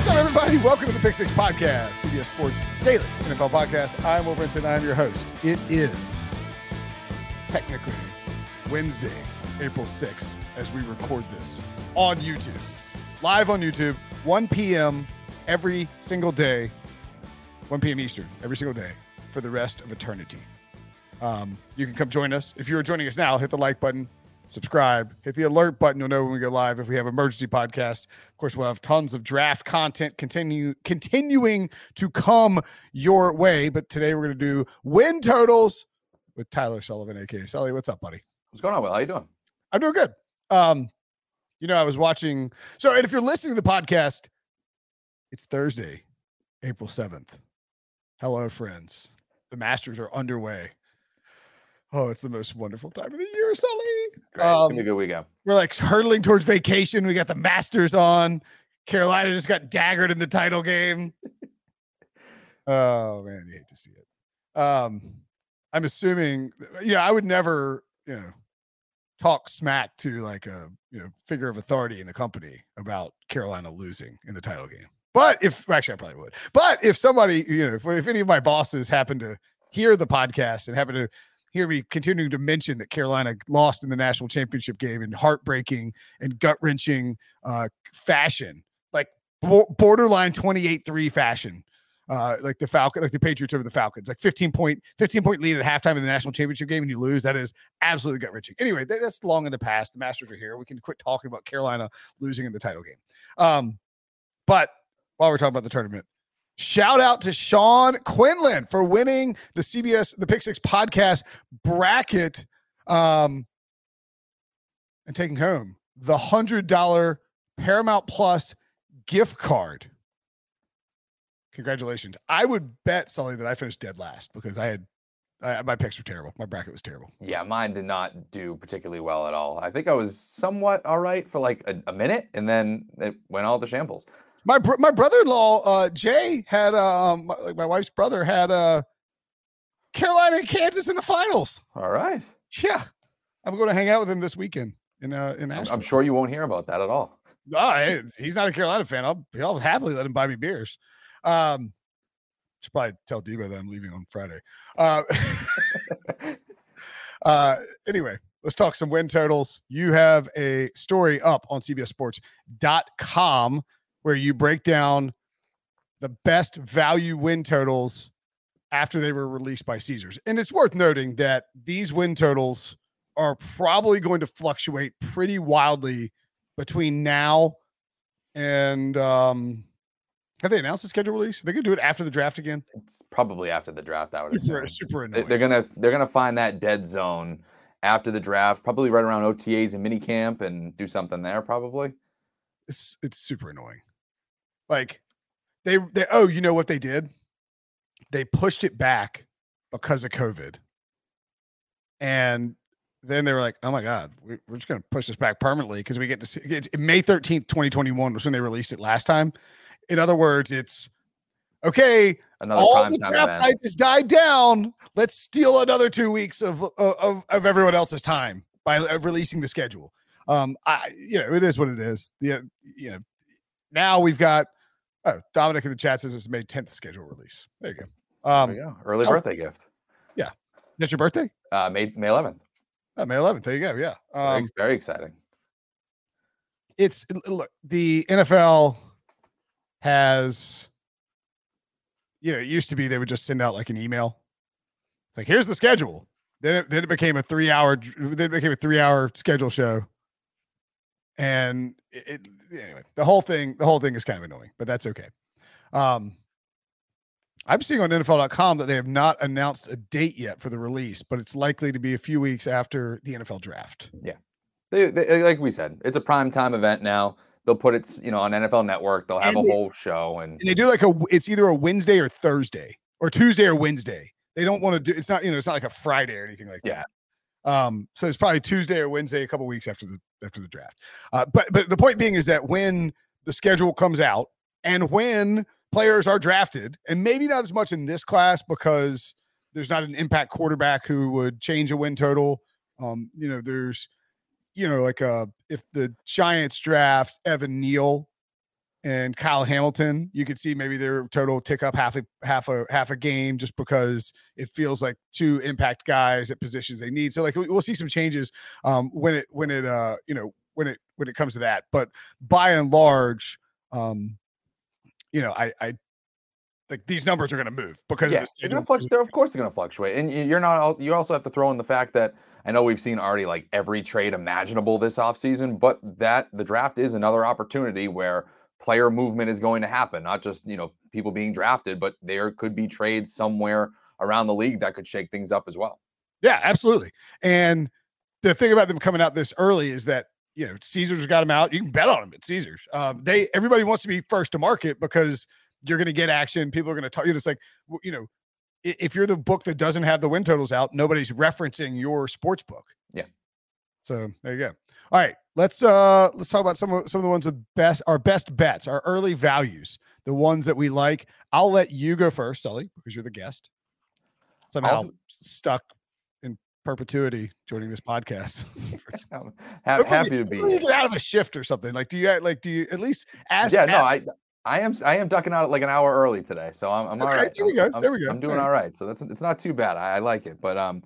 What's up, everybody? Welcome to the Pick Six Podcast, CBS Sports Daily NFL Podcast. I'm Will Brinson. I'm your host. It is technically Wednesday, April 6th, as we record this on YouTube, live on YouTube, 1 p.m. every single day, 1 p.m. Eastern, every single day for the rest of eternity. Um, you can come join us. If you're joining us now, hit the like button, subscribe, hit the alert button. You'll know when we go live. If we have emergency podcast, of course, we'll have tons of draft content continue continuing to come your way. But today we're going to do win totals with Tyler Sullivan, aka Sully. What's up, buddy? What's going on, Will? How you doing? I'm doing good. Um, you know, I was watching. So, and if you're listening to the podcast, it's Thursday, April 7th. Hello, friends. The Masters are underway. Oh, it's the most wonderful time of the year, Sully. Great. it's be a good weekend. We're like hurtling towards vacation. We got the Masters on. Carolina just got daggered in the title game. oh man, you hate to see it. Um, I'm assuming, you know, I would never, you know, talk smack to like a you know figure of authority in the company about Carolina losing in the title game. But if actually, I probably would. But if somebody, you know, if, if any of my bosses happen to hear the podcast and happen to hear me continuing to mention that Carolina lost in the national championship game in heartbreaking and gut wrenching uh, fashion, like bo- borderline 28 3 fashion. Uh, like the Falcon, like the Patriots over the Falcons, like 15 point, 15 point lead at halftime in the national championship game, and you lose. That is absolutely gut wrenching. Anyway, that, that's long in the past. The Masters are here. We can quit talking about Carolina losing in the title game. Um, but while we're talking about the tournament, Shout out to Sean Quinlan for winning the CBS the Pick Six podcast bracket um, and taking home the hundred dollar Paramount Plus gift card. Congratulations! I would bet Sully that I finished dead last because I had I, my picks were terrible. My bracket was terrible. Yeah, mine did not do particularly well at all. I think I was somewhat all right for like a, a minute, and then it went all the shambles. My br- my brother-in-law uh, Jay had um my, like my wife's brother had uh Carolina and Kansas in the finals. All right. Yeah, I'm going to hang out with him this weekend in uh in I'm, Asheville. I'm sure you won't hear about that at all. No, he's not a Carolina fan. I'll I'll happily let him buy me beers. Um, should probably tell Debo that I'm leaving on Friday. Uh, uh, anyway, let's talk some win totals. You have a story up on CBSSports.com where you break down the best value win totals after they were released by Caesars. And it's worth noting that these win totals are probably going to fluctuate pretty wildly between now and um have they announced the schedule release? Are they gonna do it after the draft again? It's probably after the draft. I would Super, assume. super annoying. They're gonna they're gonna find that dead zone after the draft, probably right around OTAs and minicamp, and do something there. Probably. it's it's super annoying. Like they they oh, you know what they did? They pushed it back because of COVID. And then they were like, "Oh my god, we, we're just going to push this back permanently because we get to see it's May 13th, 2021 was when they released it last time." In other words, it's okay, Another all the draft event. hype has died down. Let's steal another two weeks of of, of, everyone else's time by uh, releasing the schedule. Um, I you know it is what it is. The you know now we've got oh Dominic in the chat says it's May 10th schedule release. There you go. Um, go. Early oh. birthday gift. Yeah. That's your birthday? Uh, May May 11th. Oh, May 11th. There you go. Yeah. Very, Um, very exciting. it's look the NFL has you know it used to be they would just send out like an email it's like here's the schedule then it, then it became a three hour then it became a three hour schedule show and it anyway the whole thing the whole thing is kind of annoying but that's okay um I'm seeing on NFL.com that they have not announced a date yet for the release, but it's likely to be a few weeks after the NFL draft. Yeah, they, they, like we said, it's a prime time event now. They'll put it, you know, on NFL Network. They'll have and a they, whole show, and, and they do like a. It's either a Wednesday or Thursday, or Tuesday or Wednesday. They don't want to do. It's not you know. It's not like a Friday or anything like yeah. that. Um, so it's probably Tuesday or Wednesday, a couple weeks after the after the draft. Uh, but but the point being is that when the schedule comes out and when players are drafted, and maybe not as much in this class because there's not an impact quarterback who would change a win total. Um, you know, there's, you know, like uh, if the Giants draft Evan Neal and Kyle Hamilton, you could see maybe their total tick up half a half a half a game just because it feels like two impact guys at positions they need. So like we'll see some changes um, when it when it uh you know when it when it comes to that. But by and large, um, you know, I, I like these numbers are going to move because yeah, they're to fluctuate. They're of course they're going to fluctuate, and you're not. You also have to throw in the fact that I know we've seen already like every trade imaginable this offseason, but that the draft is another opportunity where player movement is going to happen. Not just you know people being drafted, but there could be trades somewhere around the league that could shake things up as well. Yeah, absolutely. And the thing about them coming out this early is that you know, Caesars got them out. You can bet on them at Caesars. Um, they everybody wants to be first to market because you're going to get action. People are going to talk. You just like you know, if you're the book that doesn't have the win totals out, nobody's referencing your sports book. Yeah. So there you go. All right, let's uh let's talk about some of some of the ones with best our best bets, our early values, the ones that we like. I'll let you go first, Sully, because you're the guest. Somehow I'll, stuck in perpetuity joining this podcast. happy, happy to be. You get out of a shift or something. Like, do you like? Do you at least ask? Yeah, no, I. I am I am ducking out like an hour early today, so I'm, I'm okay, all right. There we go. I'm, there we go. I'm doing all right. So that's it's not too bad. I, I, like it, but um,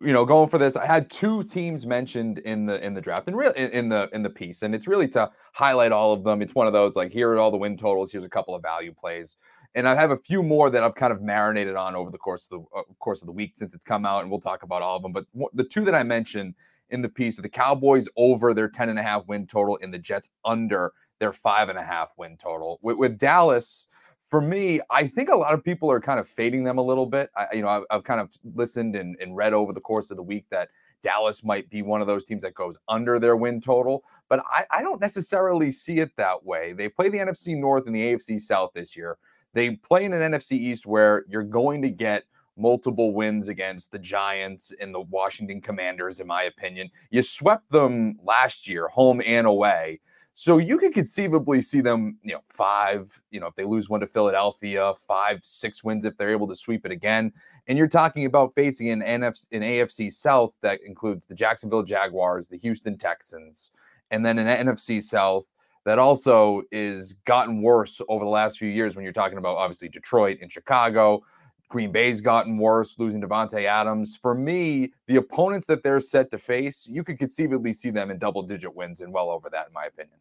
you know, going for this, I had two teams mentioned in the in the draft and really in the in the piece, and it's really to highlight all of them. It's one of those like here are all the win totals. Here's a couple of value plays and I have a few more that I've kind of marinated on over the course of the uh, course of the week since it's come out, and we'll talk about all of them. But the two that I mentioned in the piece are the Cowboys over their 10 and a half win total and the Jets under their five and a half win total. With, with Dallas, for me, I think a lot of people are kind of fading them a little bit. I, you know, I've, I've kind of listened and, and read over the course of the week that Dallas might be one of those teams that goes under their win total, but I, I don't necessarily see it that way. They play the NFC North and the AFC South this year. They play in an NFC East where you're going to get multiple wins against the Giants and the Washington Commanders, in my opinion. You swept them last year, home and away. So you could conceivably see them, you know, five, you know, if they lose one to Philadelphia, five, six wins if they're able to sweep it again. And you're talking about facing an NFC, an AFC South that includes the Jacksonville Jaguars, the Houston Texans, and then an NFC South that also is gotten worse over the last few years when you're talking about obviously Detroit and Chicago. Green Bay's gotten worse, losing Davante Adams. For me, the opponents that they're set to face, you could conceivably see them in double digit wins and well over that, in my opinion.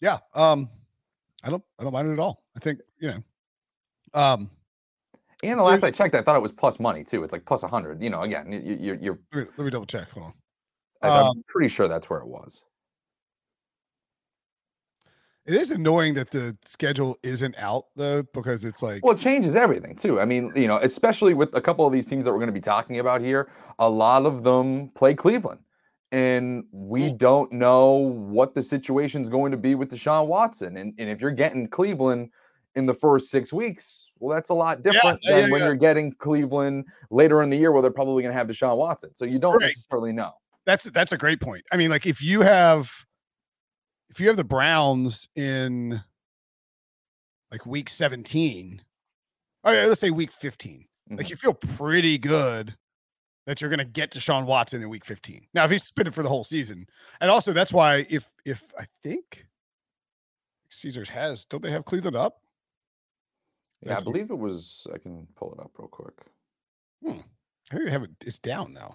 Yeah. Um, I don't I don't mind it at all. I think, you know. Um and the last I checked, I thought it was plus money too. It's like plus 100. You know, again, you, are you're. Let me, let me double check. Hold on. I'm um, pretty sure that's where it was. It is annoying that the schedule isn't out though, because it's like well, it changes everything too. I mean, you know, especially with a couple of these teams that we're going to be talking about here, a lot of them play Cleveland, and we mm. don't know what the situation is going to be with Deshaun Watson. And, and if you're getting Cleveland in the first six weeks, well, that's a lot different yeah, than yeah, when you're getting Cleveland later in the year, where they're probably going to have Deshaun Watson. So you don't right. necessarily know. That's that's a great point. I mean, like if you have if you have the Browns in like week 17, okay, let's say week 15, mm-hmm. like you feel pretty good that you're going to get Deshaun Watson in week 15. Now, if he's suspended for the whole season, and also that's why if if I think Caesars has, don't they have Cleveland up? Yeah, that's I believe it was. I can pull it up real quick. Hmm. I think have it. It's down now,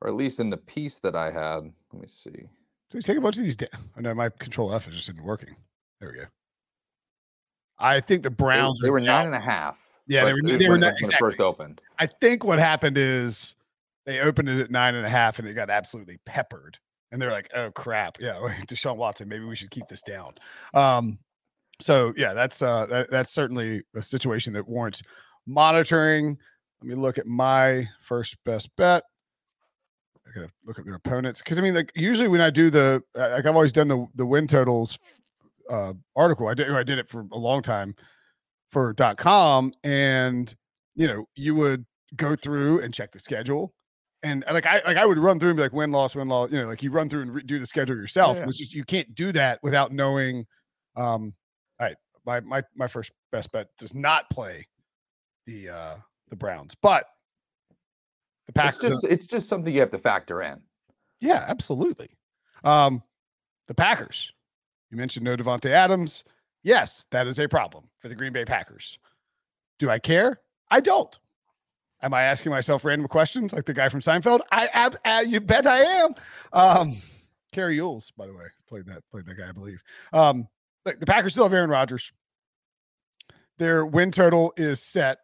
or at least in the piece that I had. Let me see. So we take a bunch of these down. I know my control F is just isn't working. There we go. I think the Browns they, they were nine and a half. Yeah, they were, they were not, exactly. first opened. I think what happened is they opened it at nine and a half and it got absolutely peppered. And they're like, oh crap. Yeah, Deshaun Watson, maybe we should keep this down. Um, So yeah, that's uh that, that's certainly a situation that warrants monitoring. Let me look at my first best bet. I gotta look at their opponents because I mean, like usually when I do the like I've always done the the win totals uh article. I did I did it for a long time for .com, and you know you would go through and check the schedule. And like I like I would run through and be like win loss win loss you know like you run through and re- do the schedule yourself. Yeah. Which is you can't do that without knowing. Um, all right, my my my first best bet does not play the uh the Browns, but Packers. It's just it's just something you have to factor in. Yeah, absolutely. Um, the Packers. You mentioned no Davante Adams. Yes, that is a problem for the Green Bay Packers. Do I care? I don't. Am I asking myself random questions like the guy from Seinfeld? I ab- uh, you bet I am. Um, Carrie Yules, by the way, played that played that guy, I believe. Um, the, the Packers still have Aaron Rodgers. Their win total is set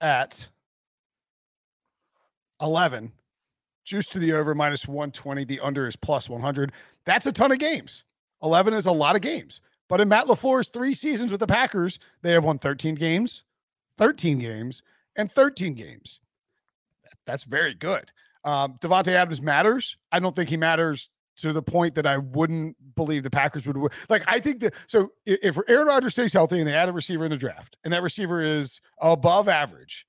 at 11 juice to the over minus 120 the under is plus 100 that's a ton of games. 11 is a lot of games. But in matt LaFleur's three seasons with the packers they have won 13 games 13 games and 13 games. That's very good. Um, davante adams matters. I don't think he matters to the point that i wouldn't believe the packers would win. like i think that so if aaron rodgers stays healthy and they add a receiver in the draft and that receiver is above average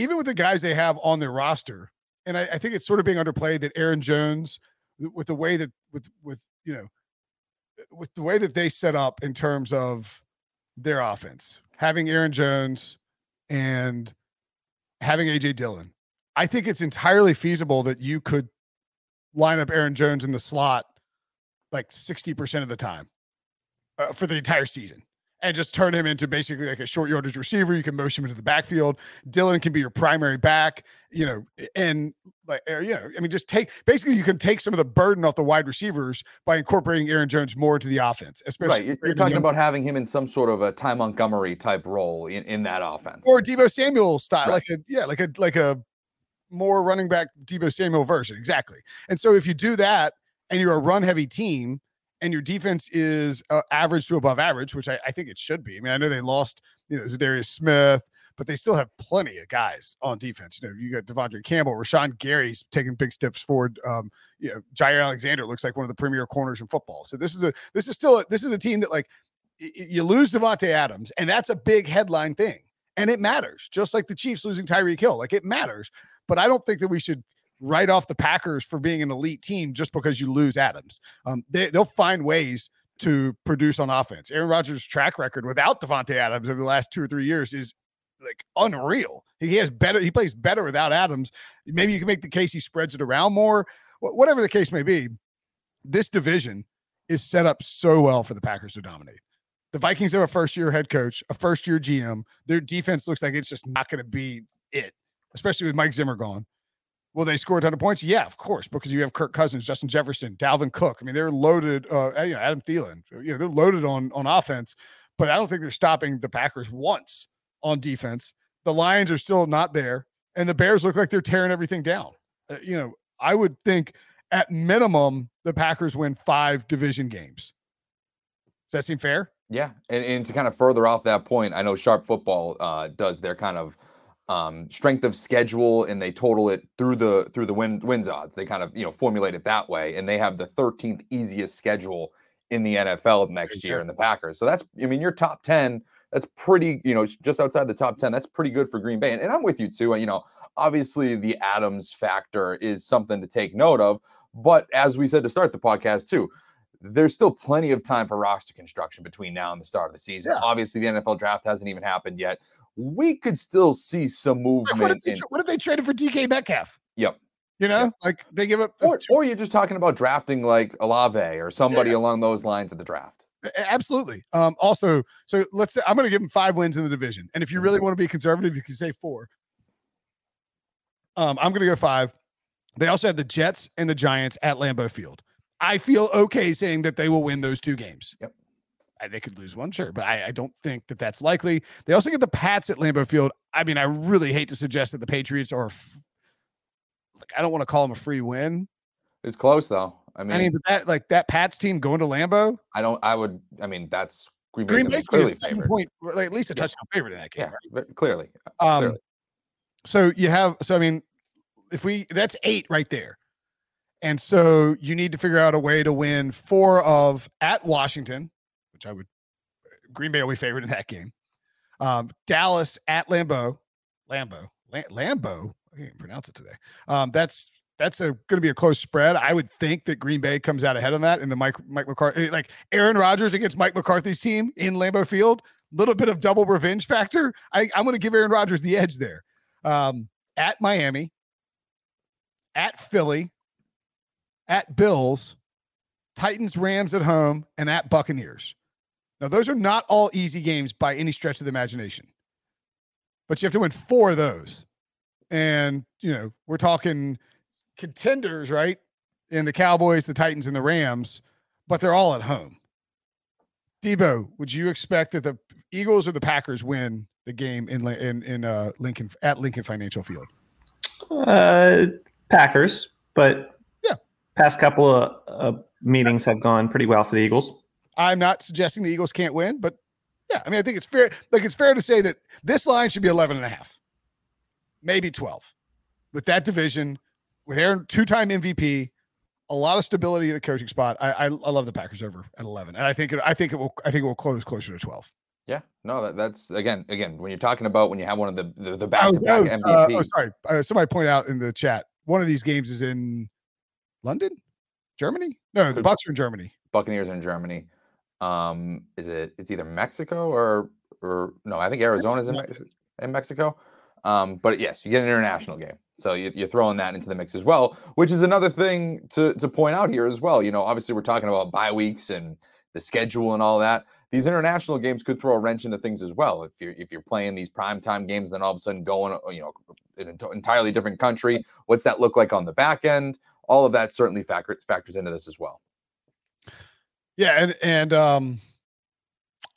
even with the guys they have on their roster, and I, I think it's sort of being underplayed that Aaron Jones, with the way that with with you know, with the way that they set up in terms of their offense, having Aaron Jones and having AJ Dillon, I think it's entirely feasible that you could line up Aaron Jones in the slot like sixty percent of the time uh, for the entire season and just turn him into basically like a short yardage receiver. You can motion him into the backfield. Dillon can be your primary back, you know, and like, uh, you know, I mean, just take basically you can take some of the burden off the wide receivers by incorporating Aaron Jones more into the offense, especially Right. You're, you're talking about having him in some sort of a Ty Montgomery type role in, in that offense. or Deebo Samuel style, Right. like a yeah, like a like a more running back Deebo Samuel version, exactly. And so if you do that, and you're a run heavy team, and your defense is uh, average to above average, which I, I think it should be. I mean, I know they lost, you know, Za'Darius Smith, but they still have plenty of guys on defense. You know, you got De'Vondre Campbell, Rashan Gary's taking big steps forward. Um, you know, Jaire Alexander looks like one of the premier corners in football. So this is a this is still a, this is a team that like y- you lose Davante Adams, and that's a big headline thing, and it matters. Just like the Chiefs losing Tyreek Hill, like it matters. But I don't think that we should write off the Packers for being an elite team just because you lose Adams. Um, they, they'll find ways to produce on offense. Aaron Rodgers' track record without Davante Adams over the last two or three years is like unreal. He has better. He plays better without Adams. Maybe you can make the case he spreads it around more. Wh- Whatever the case may be, this division is set up so well for the Packers to dominate. The Vikings have a first year head coach, a first year GM. Their defense looks like it's just not going to be it, especially with Mike Zimmer gone. Will they score a ton of points? Yeah, of course, because you have Kirk Cousins, Justin Jefferson, Dalvin Cook. I mean, they're loaded. Uh, you know, Adam Thielen. You know, they're loaded on on offense, but I don't think they're stopping the Packers once on defense. The Lions are still not there, and the Bears look like they're tearing everything down. Uh, you know, I would think at minimum the Packers win five division games. Does that seem fair? Yeah, and, and to kind of further off that point, I know Sharp Football uh, does their kind of um, strength of schedule, and they total it through the through the win, wins odds. They kind of you know formulate it that way, and they have the 13th easiest schedule in the NFL next year in the Packers. So that's I mean your top 10. That's pretty you know just outside the top 10. That's pretty good for Green Bay, and, and I'm with you too. You know, obviously the Adams factor is something to take note of, but as we said to start the podcast too there's still plenty of time for roster construction between now and the start of the season. Yeah. Obviously, the NFL draft hasn't even happened yet. We could still see some movement. what, if they, in- tra- what if they traded for DK Metcalf? yep. You know, Yeah. like they give up Or, or you're just talking about drafting like Olave or somebody along those lines at the draft. Absolutely. Um, also, so let's say I'm going to give them five wins in the division, and if you really want to be conservative, you can say four. Um, I'm going to go five. They also have the Jets and the Giants at Lambeau Field. I feel okay saying that they will win those two games. Yep. I, they could lose one, sure, but I, I don't think that that's likely. They also get the Pats at Lambeau Field. I mean, I really hate to suggest that the Patriots are. F- like, I don't want to call them a free win. It's close though. I mean, I mean, but that like that Pats team going to Lambeau. I don't. I would. I mean, that's Green Green Bay's clearly a seven-point, like, at least a Yeah. touchdown favorite in that game. Yeah, right? clearly. uh, Um, clearly. so you have, so I mean, if we, that's eight right there. And so you need to figure out a way to win four of at Washington, which I would, Green Bay will be favored in that game. Um, Dallas at Lambeau, Lambeau, Lam- Lambeau. I can't pronounce it today. Um, that's that's going to be a close spread. I would think that Green Bay comes out ahead on that. And the Mike Mike McCarthy, like Aaron Rodgers against Mike McCarthy's team in Lambeau Field, A little bit of double revenge factor. I, I'm going to give Aaron Rodgers the edge there. Um, at Miami, at Philly, at Bills, Titans, Rams at home, and at Buccaneers. Now, those are not all easy games by any stretch of the imagination, but you have to win four of those. And, you know, we're talking contenders, right? In the Cowboys, the Titans, and the Rams, but they're all at home. Debo, would you expect that the Eagles or the Packers win the game in in in uh, Lincoln at Lincoln Financial Field? Uh, Packers, but. Past couple of uh, meetings have gone pretty well for the Eagles. I'm not suggesting the Eagles can't win, but yeah, I mean, I think it's fair. Like it's fair to say that this line should be 11 and a half, maybe 12 with that division, with Aaron, two-time MVP, a lot of stability at the coaching spot. I, I, I love the Packers over at 11. And I think it, I think it will, I think it will close closer to 12. Yeah, no, that, that's again, again, when you're talking about when you have one of the the, the Oh, back-to-back oh, uh, MVP. oh, sorry. Uh, somebody pointed out in the chat, one of these games is in London, Germany. No, the Bucks are in Germany. Buccaneers in Germany. Um, is it? It's either Mexico or or no? I think Arizona's in, Mex- in Mexico. Um, but yes, you get an international game, so you, you're throwing that into the mix as well, which is another thing to to point out here as well. You know, obviously we're talking about bye weeks and the schedule and all that. These international games could throw a wrench into things as well. If you're if you're playing these primetime games, then all of a sudden going, you know, an entirely different country, what's that look like on the back end? All of that certainly factors factors into this as well. Yeah, and and um,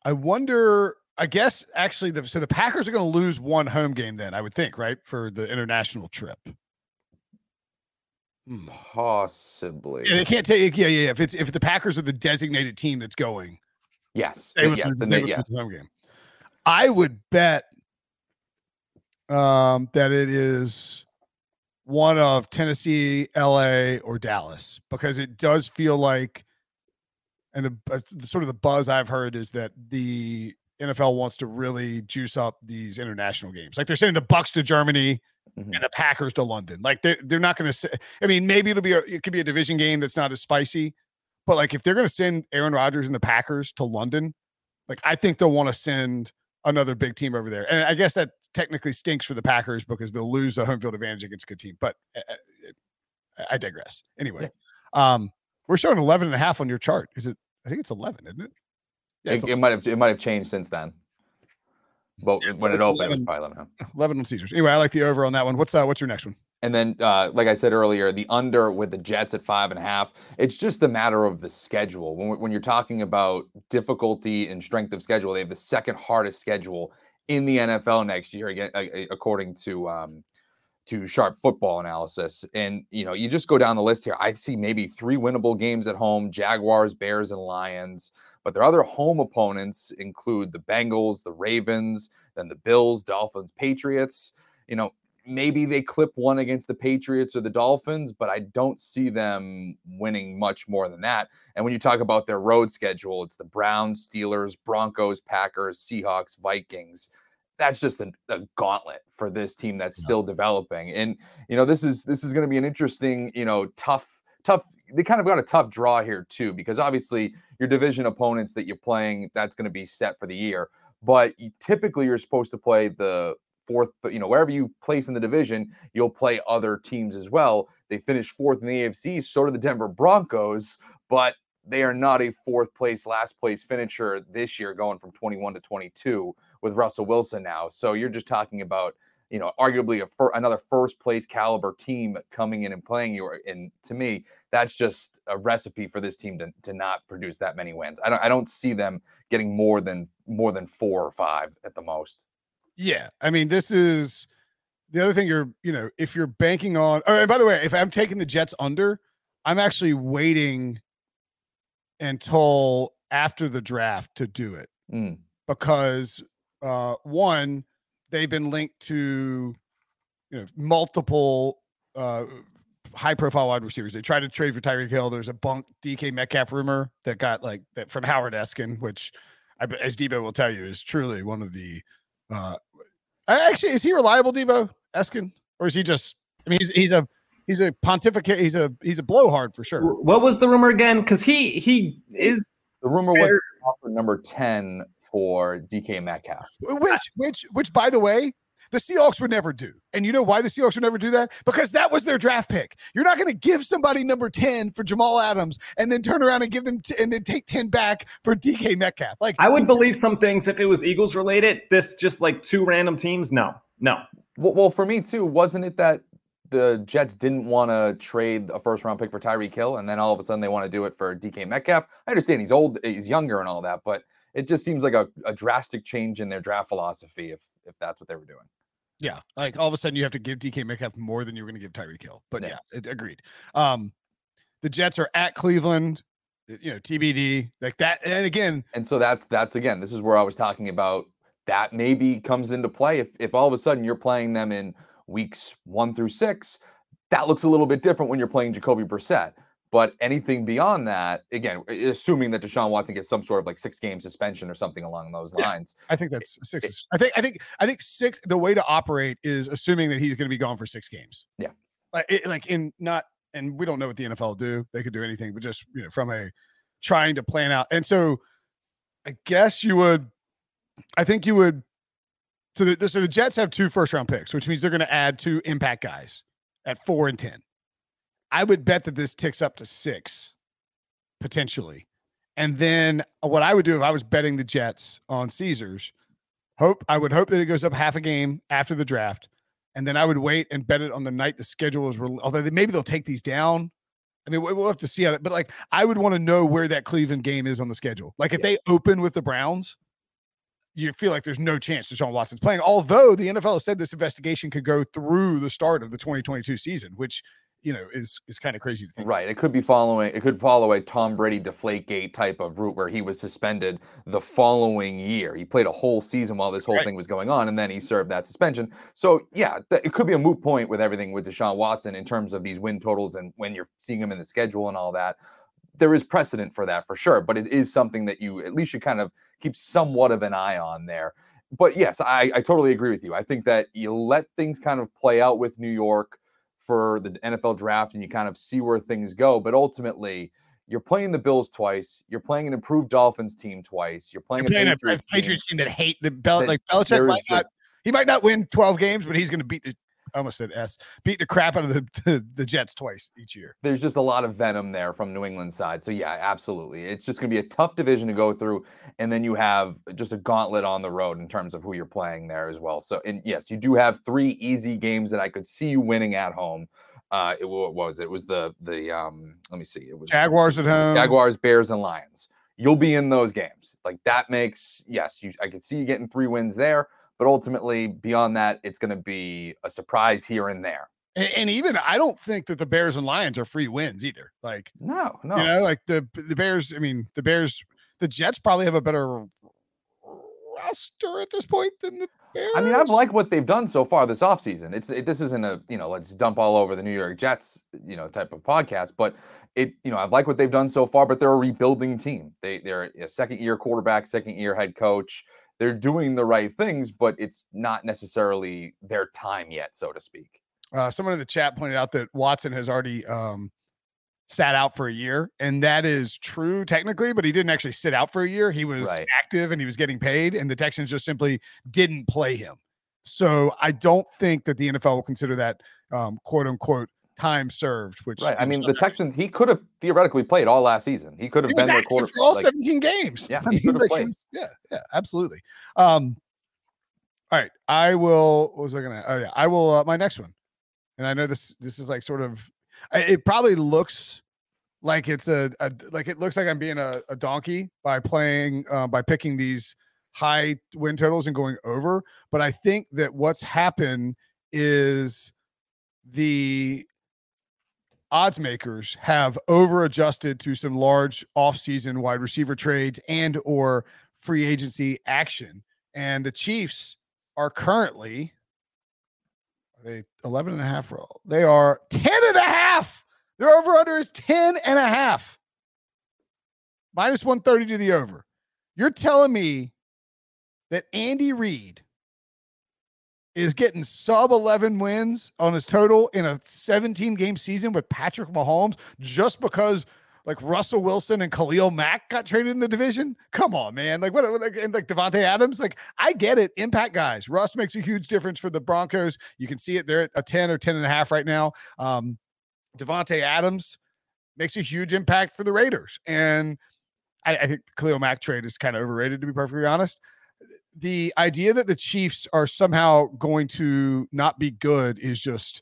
I wonder. I guess actually, the so the Packers are going to lose one home game. Then I would think, right, for the international trip. Hmm. Possibly. Yeah, they can't take. Yeah, yeah. If it's if the Packers are the designated team that's going, Yes. they yes. Then they they, would lose yes. the home game. I would bet um, that it is one of Tennessee, LA, or Dallas because it does feel like, and the, uh, sort of the buzz I've heard is that the NFL wants to really juice up these international games. Like they're sending the Bucks to Germany Mhm. and the Packers to London. Like they they're not going to say. I mean, maybe it'll be a it could be a division game that's not as spicy, but like if they're going to send Aaron Rodgers and the Packers to London, like I think they'll want to send another big team over there. And I guess that technically stinks for the Packers because they'll lose the home field advantage against a good team. But uh, uh, I- I digress. Anyway, um, we're showing 11 and a half on your chart. Is it? I think it's 11, isn't it? Yeah, It, it might have it might have changed since then. But when it it's opened, it 11. was probably 11. huh? 11 on Caesars. Anyway, I like the over on that one. What's uh, what's your next one? And then, uh, like I said earlier, the under with the Jets at five and a half. It's just a matter of the schedule. When, when you're talking about difficulty and strength of schedule, they have the second hardest schedule in the NFL next year, again, according to um, to Sharp Football Analysis. And you know, you just go down the list here. I see maybe three winnable games at home: Jaguars, Bears, and Lions. But their other home opponents include the Bengals, the Ravens, then the Bills, Dolphins, Patriots. You know, maybe they clip one against the Patriots or the Dolphins, but I don't see them winning much more than that. And when you talk about their road schedule, it's the Browns, Steelers, Broncos, Packers, Seahawks, Vikings. That's just a, a gauntlet for this team that's Yeah. still developing. And you know, this is this is going to be an interesting, you know, tough, tough. They kind of got a tough draw here too, because obviously your division opponents that you're playing, that's going to be set for the year. But typically, you're supposed to play the fourth, but you know, wherever you place in the division, you'll play other teams as well. They finished fourth in the AFC, so did the Denver Broncos, but they are not a fourth place, last place finisher this year, going from 21 to 22 with Russell Wilson now. So you're just talking about, you know, arguably a fir- another first place caliber team coming in and playing you. And to me, that's just a recipe for this team to, to not produce that many wins. I don't I don't see them getting more than more than four or five at the most. Yeah, I mean, this is the other thing. You're, you know, if you're banking on. Oh, and by the way, if I'm taking the Jets under, I'm actually waiting until after the draft to do it Mm. because uh, one, they've been linked to you know multiple uh, high profile wide receivers. They tried to trade for Tyreek Hill. There's a bunk DK Metcalf rumor that got like that from Howard Eskin, which I, as Debo will tell you is truly one of the. Uh, actually, is he reliable, Debo Eskin, or is he just? I mean, he's he's a he's a pontificate. He's a he's a blowhard for sure. What was the rumor again? Because he he is The rumor was offer number 10 for DK Metcalf. Which, which, which, by the way, the Seahawks would never do. And you know why the Seahawks would never do that? Because that was their draft pick. You're not going to give somebody number 10 for Jamal Adams and then turn around and give them t- and then take 10 back for DK Metcalf. Like I would believe some things if it was Eagles related. This just like two random teams. No, no. Well, well, for me too, wasn't it that the Jets didn't want to trade a first round pick for Tyreek Hill, and then all of a sudden they want to do it for DK Metcalf? I understand he's old, he's younger, and all that, but it just seems like a, a drastic change in their draft philosophy if if that's what they were doing. Yeah, like all of a sudden you have to give DK Metcalf more than you were going to give Tyreek Hill. But yeah, Yeah. it, agreed. Um, the Jets are at Cleveland, you know, TBD like that. And again, And so that's that's again, this is where I was talking about that maybe comes into play if if all of a sudden you're playing them in weeks one through six, that looks a little bit different when you're playing Jacoby Brissett. But anything beyond that, again, assuming that Deshaun Watson gets some sort of like six game suspension or something along those Yeah. lines, I think that's six. is- I think I think I think six. The way to operate is assuming that he's going to be gone for six games. Yeah. like it, like in not, and we don't know what the NFL do. They could do anything, but just you know from a trying to plan out. And so, I guess you would. I think you would. So the so the Jets have two first round picks, which means they're going to add two impact guys at four and ten. I would bet that this ticks up to six, potentially. And then uh, what I would do if I was betting the Jets on Caesars, hope I would hope that it goes up half a game after the draft, and then I would wait and bet it on the night the schedule is. Re- although they, maybe they'll take these down. I mean, we- we'll have to see how that. But like, I would want to know where that Cleveland game is on the schedule. Like, if Yeah. they open with the Browns, you feel like there's no chance Deshaun Watson's playing. Although the NFL has said this investigation could go through the start of the 2022 season, which you know is is kind of crazy to think. right? It could be following. It could follow a Tom Brady Deflategate type of route where he was suspended the following year. He played a whole season while this whole Right. thing was going on, and then he served that suspension. So yeah, th- it could be a moot point with everything with Deshaun Watson in terms of these win totals and when you're seeing him in the schedule and all that. There is precedent for that for sure, but it is something that you at least should kind of keep somewhat of an eye on there. But yes, I, I totally agree with you. I think that you let things kind of play out with New York for the NFL draft and you kind of see where things go. But ultimately, you're playing the Bills twice. You're playing an improved Dolphins team twice. You're playing, You're playing a a Patriots, team. Patriots team that hate the Bel- that like Belichick might is not he might not win 12 games, but he's going to beat the I almost said S beat the crap out of the, the the Jets twice each year. there's just a lot of venom there from New England side. So yeah, absolutely. It's just going to be a tough division to go through and then you have just a gauntlet on the road in terms of who you're playing there as well. So and yes, you do have three easy games that I could see you winning at home. Uh it what was it? It was the the um let me see. It was Jaguars at home. Jaguars, Bears, and Lions. You'll be in those games. Like that makes yes, you I could see you getting three wins there, but ultimately beyond that, it's going to be a surprise here and there. And, and even I don't think that the Bears and Lions are free wins either. Like No, no. you know, like the the Bears. I mean, the Bears, the Jets probably have a better roster at this point than the Bears. I mean, I've liked what they've done so far this offseason. It's it, this isn't a you know let's dump all over the New York Jets you know type of podcast, but it you know I've liked what they've done so far. But they're a rebuilding team. They they're a second year quarterback, second year head coach. They're doing the right things, but it's not necessarily their time yet, so to speak. Uh, someone in the chat pointed out that Watson has already um, sat out for a year, and that is true technically, but he didn't actually sit out for a year. He was Right. active and he was getting paid, and the Texans just simply didn't play him. So I don't think that the NFL will consider that um, quote unquote time served. Which Right. I mean, the Texans. He could have theoretically played all last season. He could have been their active quarter. for all like- 17 games. Yeah, I he mean, like, was- yeah, yeah, absolutely. Um, all right, I will. What was I gonna? Oh yeah, I will. Uh, my next one, and I know this. This is like sort of. It probably looks like it's a, a like it looks like I'm being a, a donkey by playing uh, by picking these high win totals and going over. But I think that what's happened is the odds makers have over adjusted to some large offseason wide receiver trades and or free agency action. And the Chiefs are currently are they 11 and a half. They are 10 and a half. Their over under is 10 and a half. Minus 130 to the over. You're telling me that Andy Reid is getting sub 11 wins on his total in a 17 game season with Patrick Mahomes just because like Russell Wilson and Khalil Mack got traded in the division? Come on, man. Like what like, and like Davante Adams, like I get it. Impact guys. Russ makes a huge difference for the Broncos. You can see it. They're at a 10 or 10 and a half right now. Um Davante Adams makes a huge impact for the Raiders. And I, I think the Khalil Mack trade is kind of overrated, to be perfectly honest. The idea that the Chiefs are somehow going to not be good is just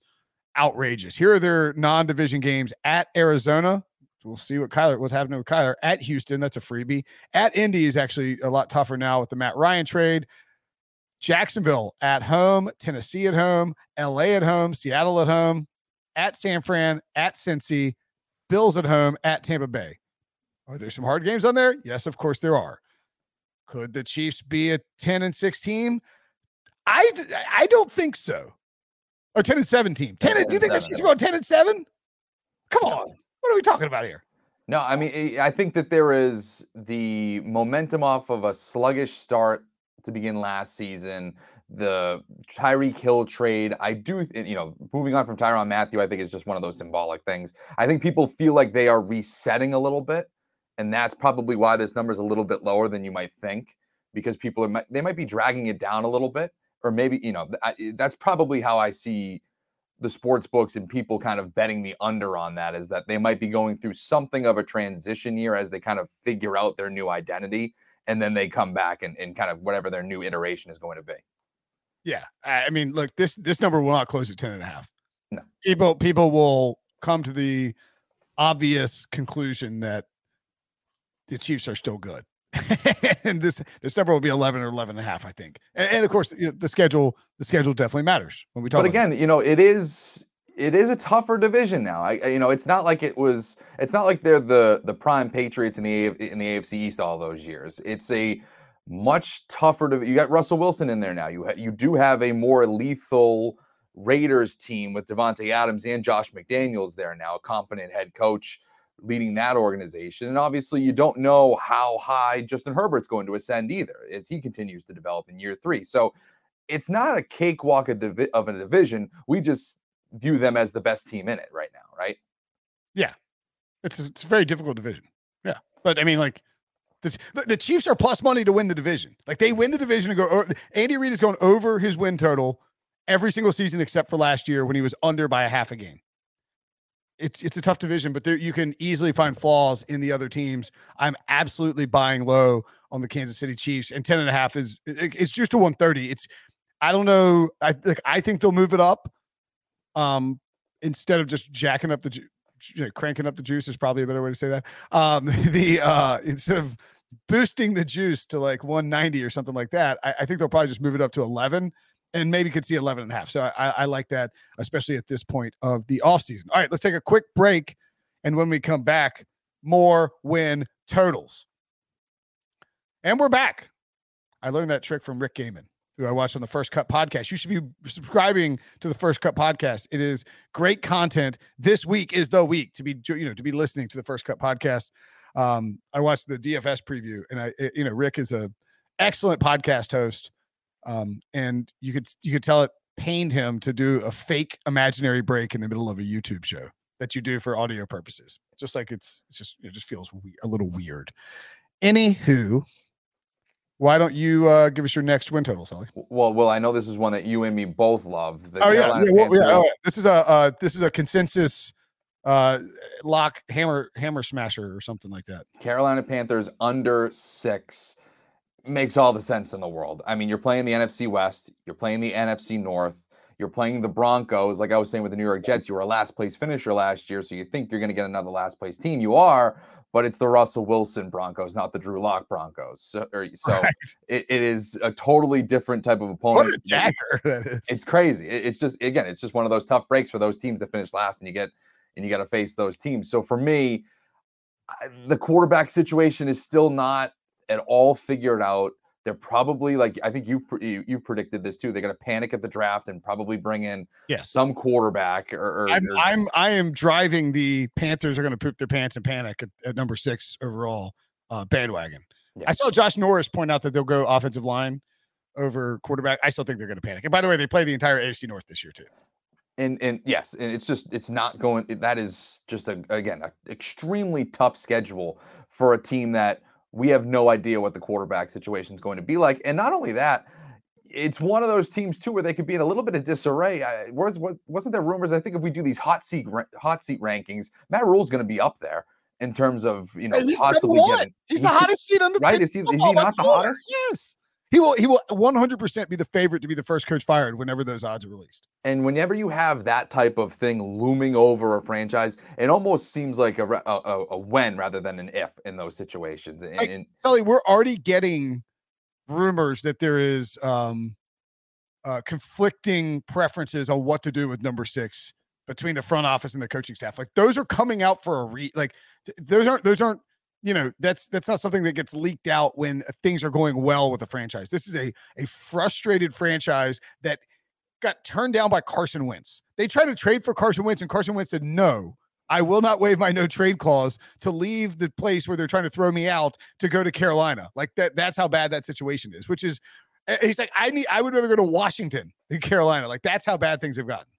outrageous. Here are their non-division games at Arizona. We'll see what Kyler what's happening with Kyler at Houston. That's a freebie. At Indy is actually a lot tougher now with the Matt Ryan trade. Jacksonville at home, Tennessee at home, LA at home, Seattle at home, at San Fran, at Cincy, Bills at home, at Tampa Bay. Are there some hard games on there? Yes, of course there are. Could the Chiefs be a 10 and 6 team? I I don't think so. Or 10 and 7 team. 10 and, do you think the Chiefs are going 10 and 7? Come on. What are we talking about here? No, I mean, eh, I think that there is the momentum off of a sluggish start to begin last season. The Tyreek Hill trade, I do, you know, moving on from Tyrann Mathieu, I think is just one of those symbolic things. I think people feel like they are resetting a little bit, and that's probably why this number is a little bit lower than you might think, because people are they might be dragging it down a little bit, or maybe you know, eh, that's probably how I see the sports books and people kind of betting the under on that is that they might be going through something of a transition year as they kind of figure out their new identity and then they come back and, and kind of whatever their new iteration is going to be. Yeah. I mean, look, this this number will not close at 10 and a half. No. People people will come to the obvious conclusion that the Chiefs are still good. and this this number will be 11 or 11 and a half i think. And, and of course you know, the schedule the schedule definitely matters when we talk but again you know it is it is a tougher division now. I, you know it's not like it was it's not like they're the the prime patriots in the in the afc east all those years. It's a much tougher to you got russell wilson in there now. You ha, you do have a more lethal raiders team with davante adams and josh mcdaniels there now a competent head coach leading that organization. And obviously, you don't know how high Justin Herbert's going to ascend either as he continues to develop in year three. So it's not a cakewalk of, divi- of a division. We just view them as the best team in it right now, right? Yeah. It's a, it's a very difficult division. Yeah. But I mean, like, the, the Chiefs are plus money to win the division. Like they win the division and go. Andy Reid is going over his win total every single season except for last year when he was under by a half a game it's it's a tough division, but there, you can easily find flaws in the other teams. I'm absolutely buying low on the Kansas City Chiefs, and 10 and a half is it, it's just a 130. It's I don't know. I like I think they'll move it up. Um, instead of just jacking up the you know, cranking up the juice is probably a better way to say that. Um, the uh instead of boosting the juice to like 190 or something like that, I, I think they'll probably just move it up to 11 and maybe could see 11 and a half. So I, I like that, especially at this point of the offseason. All right, let's take a quick break. And when we come back, more win totals. And we're back. I learned that trick from Rick Gehman, who I watched on the First Cut podcast. You should be subscribing to the First Cut podcast. It is great content. This week is the week to be, you know, to be listening to the First Cut podcast. Um, I watched the DFS preview, and I, you know, Rick is a excellent podcast host um, and you could you could tell it pained him to do a fake imaginary break in the middle of a YouTube show that you do for audio purposes. Just like it's, it's just it just feels we- a little weird. Anywho, why don't you uh, give us your next win total, Sully? Well, well, I know this is one that you and me both love. The oh yeah, yeah, well, yeah oh, This is a uh, this is a consensus uh lock hammer hammer smasher or something like that. Carolina Panthers under six makes all the sense in the world. I mean, you're playing the NFC West, you're playing the NFC North, you're playing the Broncos. Like I was saying with the New York Jets, you were a last place finisher last year, so you think you're going to get another last place team. You are, but it's the Russell Wilson Broncos, not the Drew Lock Broncos. So, or, er, so right. it, it is a totally different type of opponent. What a dagger! It's crazy. It, it's just again, it's just one of those tough breaks for those teams that finish last, and you get and you got to face those teams. So for me, the quarterback situation is still not it all figured out. They're probably like I think you've you- you've predicted this too. They're going to panic at the draft and probably bring in Yes. some quarterback or, or- I'm, or- I'm I am driving the Panthers are going to poop their pants and panic at, at number six overall uh, bandwagon. Yeah. I saw Josh Norris point out that they'll go offensive line over quarterback. I still think they're going to panic. And by the way, they play the entire AFC North this year too. and and yes, and it's just it's not going. That is just a again a extremely tough schedule for a team that we have no idea what the quarterback situation is going to be like. And not only that, it's one of those teams too where they could be in a little bit of disarray. I, was what wasn't there rumors? I think if we do these hot seat hot seat rankings, Matt Rhule's going to be up there in terms of you know he's possibly getting. He's he the hottest seat on the right? Is he is he not the hottest? Yes. He will he will 100% be the favorite to be the first coach fired whenever those odds are released. And whenever you have that type of thing looming over a franchise, it almost seems like a, a, a, a when rather than an if in those situations. And, and Sully, we're already getting rumors that there is um uh conflicting preferences on what to do with number six between the front office and the coaching staff. Like those are coming out for a re like th- those aren't those aren't you know that's that's not something that gets leaked out when things are going well with the franchise. This is a a frustrated franchise that got turned down by Carson Wentz. They tried to trade for Carson Wentz and Carson Wentz said no. I will not waive my no trade clause to leave the place where they're trying to throw me out to go to Carolina. Like that that's how bad that situation is, which is uh, he's like I need I would rather go to Washington than Carolina. Like that's how bad things have gotten.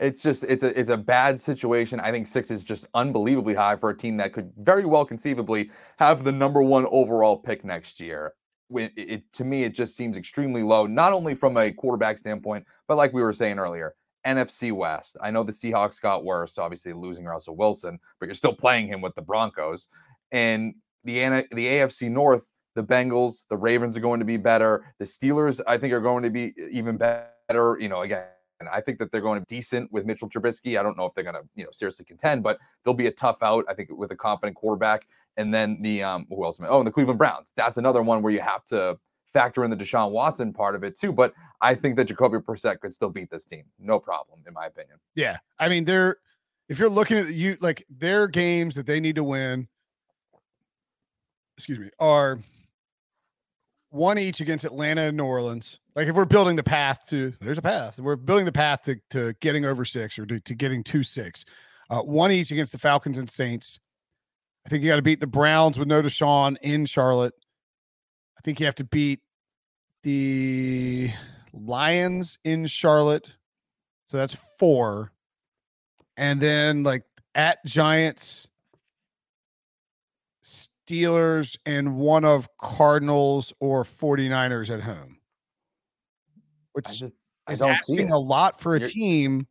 It's just it's a it's a bad situation. I think six is just unbelievably high for a team that could very well conceivably have the number one overall pick next year. It, it to me, it just seems extremely low, not only from a quarterback standpoint, but like we were saying earlier, NFC West. I know the Seahawks got worse, obviously losing Russell Wilson, but you're still playing him with the Broncos. And the the AFC North, the Bengals, the Ravens are going to be better. The Steelers, I think, are going to be even better. You know, again, and I think that they're going to be decent with Mitchell Trubisky. I don't know if they're going to, you know, seriously contend, but they'll be a tough out. I think with a competent quarterback. And then the um, who else? Oh, and the Cleveland Browns. That's another one where you have to factor in the Deshaun Watson part of it too. But I think that Jacoby Brissett could still beat this team, no problem, in my opinion. Yeah. I mean, they're if you're looking at you like their games that they need to win, excuse me, are one each against Atlanta and New Orleans. Like if we're building the path to there's a path. We're building the path to, to getting over six or to, to getting to six. Uh, one each against the Falcons and Saints. I think you got to beat the Browns with no Deshaun in Charlotte. I think you have to beat the Lions in Charlotte. So that's four. And then like at Giants, Steelers, and one of Cardinals or 49ers at home. Which I just I is don't see asking a lot for a You're- team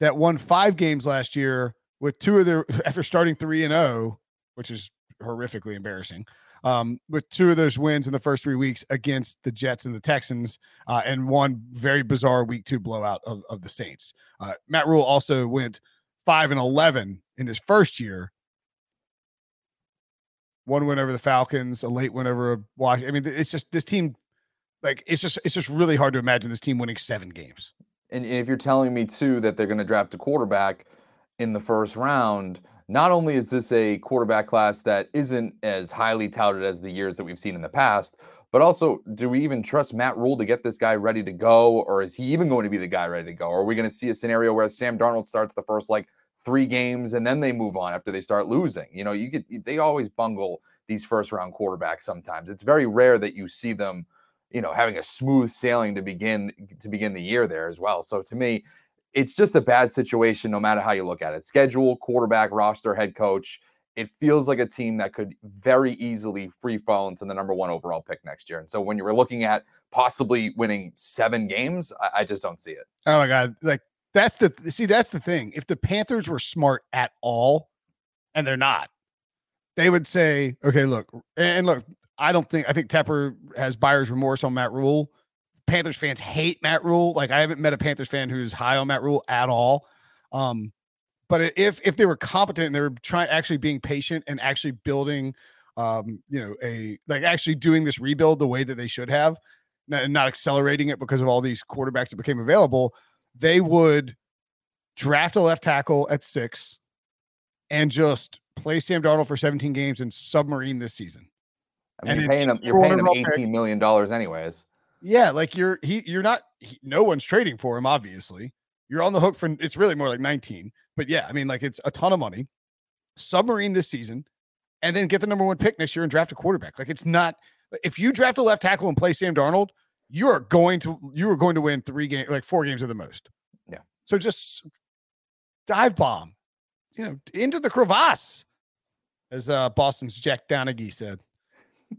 that won five games last year with two of their after starting three and zero, which is horrifically embarrassing. Um, with two of those wins in the first three weeks against the Jets and the Texans, uh, and one very bizarre week two blowout of, of the Saints. Uh, Matt Rhule also went five and eleven in his first year. One win over the Falcons, a late win over a Wash. I mean, it's just this team. Like it's just it's just really hard to imagine this team winning seven games. And if you're telling me too that they're going to draft a quarterback in the first round, not only is this a quarterback class that isn't as highly touted as the years that we've seen in the past, but also do we even trust Matt Rhule to get this guy ready to go, or is he even going to be the guy ready to go? Or are we going to see a scenario where Sam Darnold starts the first like three games and then they move on after they start losing? You know, you get they always bungle these first round quarterbacks sometimes. It's very rare that you see them you know having a smooth sailing to begin to begin the year there as well so to me it's just a bad situation no matter how you look at it schedule quarterback roster head coach it feels like a team that could very easily free fall into the number one overall pick next year and so when you were looking at possibly winning seven games i, I just don't see it Oh my god! Like that's the see that's the thing. If the Panthers were smart at all, and they're not, they would say, "Okay, look, and look, I don't think I think Tepper has buyer's remorse on Matt Rhule. Panthers fans hate Matt Rhule. Like I haven't met a Panthers fan who's high on Matt Rhule at all. Um, but if if they were competent and they were trying actually being patient and actually building, um, you know, a like actually doing this rebuild the way that they should have, and not accelerating it because of all these quarterbacks that became available, they would draft a left tackle at six and just play Sam Darnold for 17 games and submarine this season. I mean, And you're paying him. You're paying him eighteen million dollars anyways. Yeah, like you're he you're not he, no one's trading for him, obviously. You're on the hook for it's really more like 19. But yeah, I mean, like it's a ton of money. Submarine this season, and then get the number one pick next year and draft a quarterback. Like it's not if you draft a left tackle and play Sam Darnold, you are going to you are going to win three games, like four games at the most. Yeah. So just dive bomb, you know, into the crevasse, as uh Boston's Jack Donaghy said.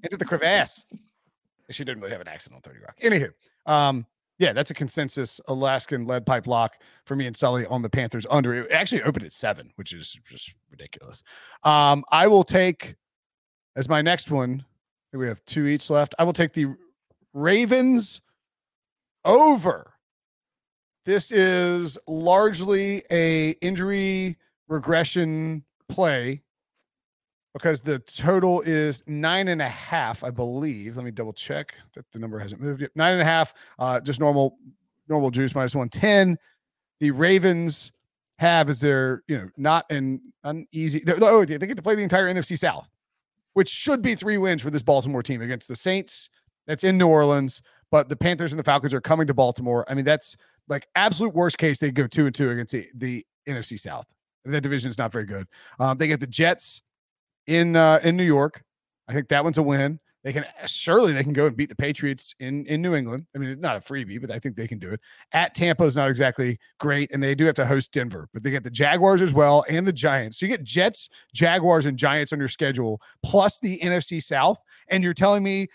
Into the crevasse. She didn't really have an accent on 30 Rock. Anywho, um, yeah, that's a consensus Alaskan lead pipe lock for me and Sully on the Panthers under. It actually opened at seven, which is just ridiculous. Um, I will take as my next one. We have two each left. I will take the Ravens over. This is largely a injury regression play because the total is nine and a half, I believe. Let me double check that the number hasn't moved yet. Nine and a half, uh, just normal, normal juice minus one ten. The Ravens have is their, you know, not an uneasy. Oh, they get to play the entire NFC South, which should be three wins for this Baltimore team against the Saints. That's in New Orleans, but the Panthers and the Falcons are coming to Baltimore. I mean, that's like absolute worst case. They go two and two against the, the NFC South. That division is not very good. Um, they get the Jets in uh, in New York. I think that one's a win. They can surely they can go and beat the Patriots in in New England. I mean, it's not a freebie, but I think they can do it. At Tampa is not exactly great, and they do have to host Denver, but they get the Jaguars as well and the Giants. So you get Jets, Jaguars, and Giants on your schedule, plus the NFC South, and you're telling me.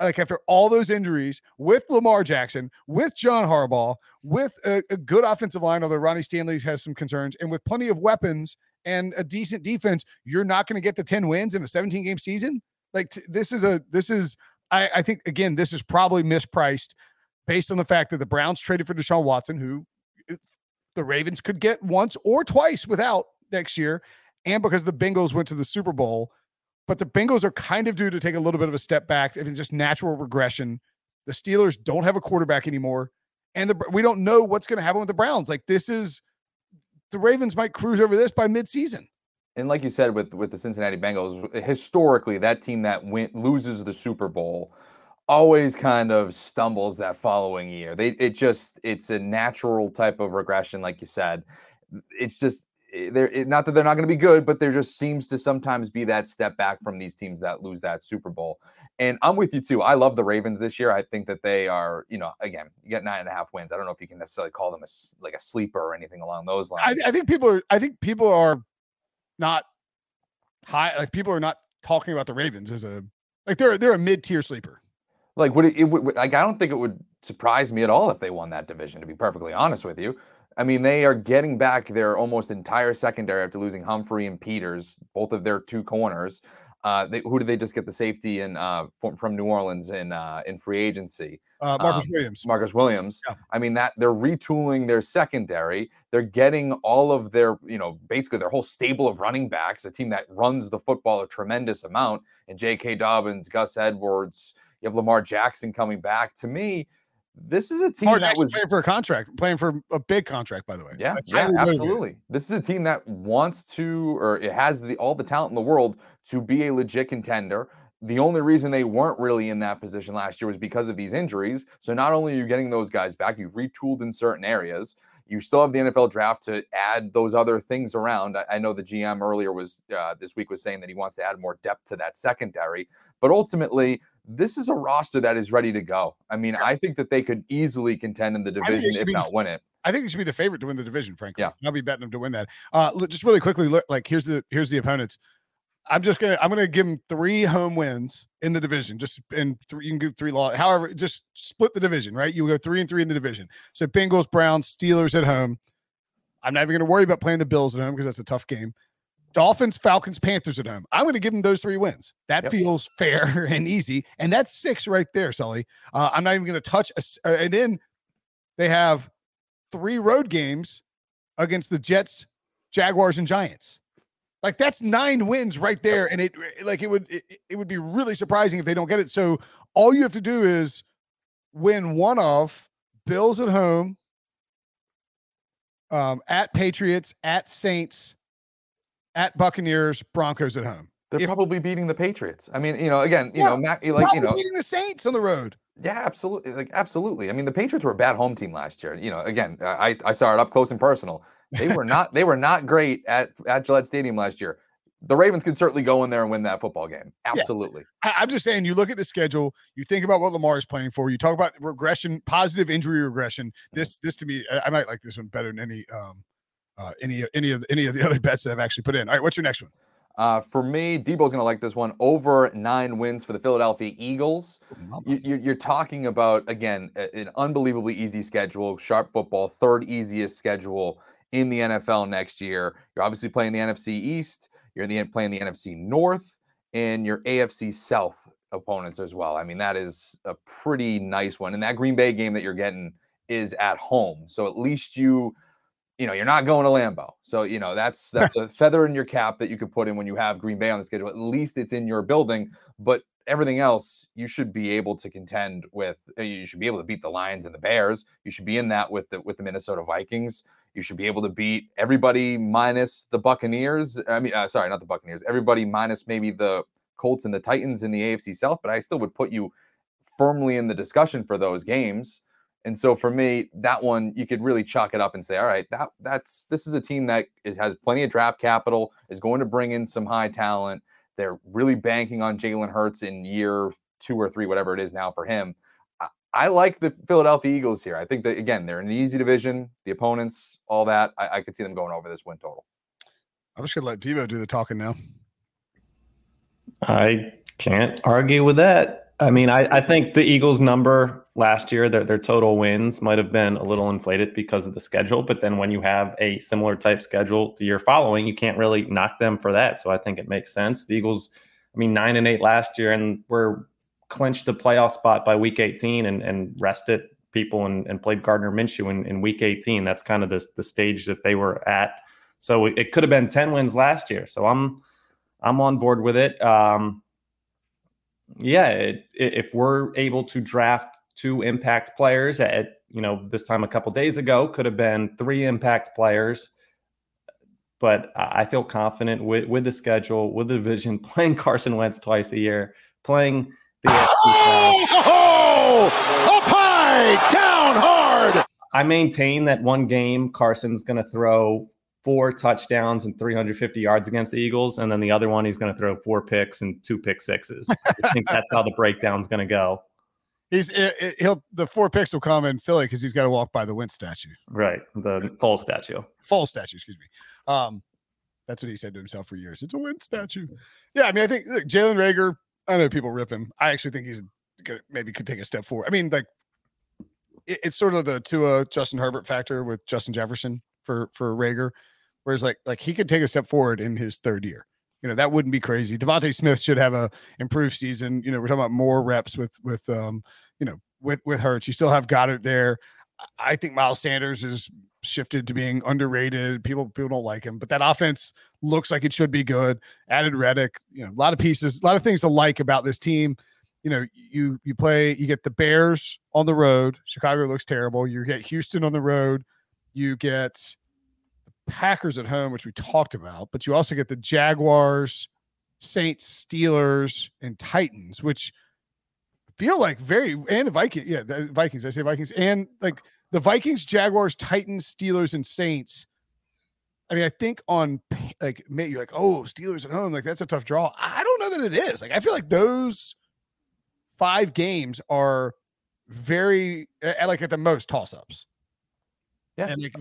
Like after all those injuries with Lamar Jackson, with John Harbaugh, with a, a good offensive line, although Ronnie Stanley has some concerns, and with plenty of weapons, and a decent defense, you're not going to get to 10 wins in a 17 game season. Like t- this is a this is I, I think again this is probably mispriced based on the fact that the Browns traded for Deshaun Watson, who uh, the Ravens could get once or twice without next year, and because the Bengals went to the Super Bowl. But the Bengals are kind of due to take a little bit of a step back. I mean, just natural regression. The Steelers don't have a quarterback anymore, and the, we don't know what's going to happen with the Browns. Like this is the Ravens might cruise over this by midseason. And like you said with with the Cincinnati Bengals, historically that team that win, loses the Super Bowl always kind of stumbles that following year. They it just it's a natural type of regression, like you said. It's just Eh, they're it, not that they're not going to be good, but there just seems to sometimes be that step back from these teams that lose that Super Bowl. And I'm with you too. I love the Ravens this year. I think that they are, you know, again, you get nine and a half wins. I don't know if you can necessarily call them a like a sleeper or anything along those I, lines. I think people are. I think people are not high. Like people are not talking about the Ravens as a like they're they're a mid tier sleeper. Like, would it, it would like? I don't think it would surprise me at all if they won that division. To be perfectly honest with you, I mean, they are getting back their almost entire secondary after losing Humphrey and Peters, both of their two corners. Uh, they, who did they just get the safety in uh, from, from New Orleans in uh, in free agency? Uh, Marcus Um, Williams. Marcus Williams. Yeah. I mean that they're retooling their secondary. They're getting all of their, you know, basically their whole stable of running backs, a team that runs the football a tremendous amount. And J.K. Dobbins, Gus Edwards, you have Lamar Jackson coming back. To me, this is a team that was playing for a contract, playing for a big contract, by the way. yeah, yeah, absolutely. This is a team that wants to, or it has the all the talent in the world to be a legit contender. The only reason they weren't really in that position last year was because of these injuries. So not only are you getting those guys back, you've retooled in certain areas. You still have the NFL draft to add those other things around. I, I know the GM earlier was uh, this week was saying that he wants to add more depth to that secondary, but ultimately. This is a roster that is ready to go. I mean, I think that they could easily contend in the division, if not win it. I think they should be the favorite to win the division, frankly. Yeah. I'll be betting them to win that. Uh, just really quickly, look like here's the here's the opponents. I'm just gonna I'm gonna give them three home wins in the division. Just in three, you can give three law. However, just split the division, right? You go three and three in the division. So Bengals, Browns, Steelers at home. I'm not even gonna worry about playing the Bills at home because that's a tough game. Dolphins, Falcons, Panthers at home. I'm going to give them those three wins. That Yep. feels fair and easy, and that's six right there, Sully. Uh, I'm not even going to touch. A, uh, and then they have three road games against the Jets, Jaguars, and Giants. Like that's nine wins right there, and it like it would it, it would be really surprising if they don't get it. So all you have to do is win one of Bills at home, um, at Patriots, at Saints, at Buccaneers, Broncos at home. They're If- probably beating the Patriots. I mean, you know, again, you Yeah, know, Mac, like you know, beating the Saints on the road. yeah, absolutely, like absolutely. I mean, the Patriots were a bad home team last year. You know, again, I I saw it up close and personal. They were not they were not great at at Gillette Stadium last year. The Ravens can certainly go in there and win that football game. Absolutely. I, I'm just saying, you look at the schedule, you think about what Lamar is playing for. You talk about regression, positive injury regression. This, this to me, I, I might like this one better than any, um, uh, any, any of the, any of the other bets that I've actually put in. All right, what's your next one? Uh, for me, Debo's going to like this one. Over nine wins for the Philadelphia Eagles. You, you're talking about again an unbelievably easy schedule, sharp football, third easiest schedule in the NFL next year. You're obviously playing the NFC East. You're in the playing the NFC North and your AFC South opponents as well. I mean, that is a pretty nice one. And that Green Bay game that you're getting is at home, so at least you, you know, you're not going to Lambeau. So you know that's that's a feather in your cap that you could put in when you have Green Bay on the schedule. At least it's in your building, but everything else you should be able to contend with uh, you should be able to beat the lions and the bears you should be in that with the with the minnesota vikings you should be able to beat everybody minus the buccaneers i mean uh, sorry not the buccaneers everybody minus maybe the colts and the titans in the afc south but i still would put you firmly in the discussion for those games and so for me that one you could really chalk it up and say all right that that's this is a team that is, has plenty of draft capital is going to bring in some high talent they're really banking on Jalen Hurts in year two or three, whatever it is now for him. I, I like the Philadelphia Eagles here. I think that again, they're in an easy division. The opponents, all that. I, I could see them going over this win total. I'm just gonna let Devo do the talking now. I can't argue with that. I mean, I, I think the Eagles' number last year, their, their total wins might have been a little inflated because of the schedule. But then when you have a similar type schedule the year following, you can't really knock them for that. So I think it makes sense. The Eagles, I mean, nine and eight last year, and were clinched a playoff spot by week 18 and, and rested people and, and played Gardner Minshew in, in week 18. That's kind of the, the stage that they were at. So it, could have been 10 wins last year. So I'm I'm on board with it. Um, yeah, it, it, if we're able to draft two impact players at you know this time a couple days ago could have been three impact players, but I I feel confident with with the schedule, with the division, playing Carson Wentz twice a year, playing the. AFC South. Oh, up high, down hard. I maintain that one game Carson's going to throw four touchdowns and 350 yards against the Eagles, and then the other one he's going to throw four picks and two pick sixes. I think that's how the breakdown's going to go. He's it, it- he'll the four picks will come in Philly because he's got to walk by the Wentz statue, Right, the full statue. fall statue. Excuse me. Um, that's what he said to himself for years. It's a Wentz statue. Yeah, I mean, I think look, Jalen Reagor. I know people rip him. I actually think he's maybe could take a step forward. I mean, like it, it's sort of the Tua Justin Herbert factor with Justin Jefferson for for Reagor, whereas like like he could take a step forward in his third year. You know that wouldn't be crazy. DeVonta Smith should have a improved season. You know we're talking about more reps with with um you know with with Hurts. You still have Goedert there. I think Miles Sanders is shifted to being underrated. People people don't like him, but that offense looks like it should be good. Added Reddick, you know, a lot of pieces, a lot of things to like about this team. You know, you you play, you get the Bears on the road. Chicago looks terrible. You get Houston on the road. You get the Packers at home, which we talked about, but you also get the Jaguars, Saints, Steelers, and Titans, which feel like very and the Vikings. Yeah, the Vikings. I say Vikings and like the Vikings, Jaguars, Titans, Steelers, and Saints. I mean, I think on like maybe you're like, oh, Steelers at home, like that's a tough draw. I don't know that it is. Like I feel like those five games are very like at the most toss ups. Yeah. and like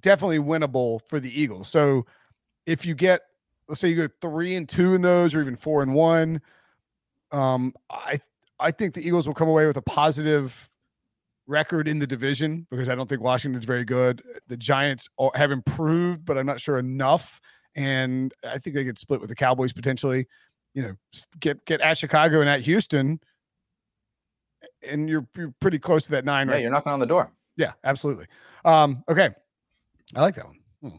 definitely winnable for the Eagles. So if you get, let's say you go three and two in those, or even four and one, um, I I think the Eagles will come away with a positive record in the division because I don't think Washington's very good. The Giants have improved, but I'm not sure enough. And I think they could split with the Cowboys potentially. You know, get get at Chicago and at Houston, and you're you're pretty close to that nine Yeah, right you're knocking on the door. yeah, absolutely. Um, okay. I like that one. Hmm.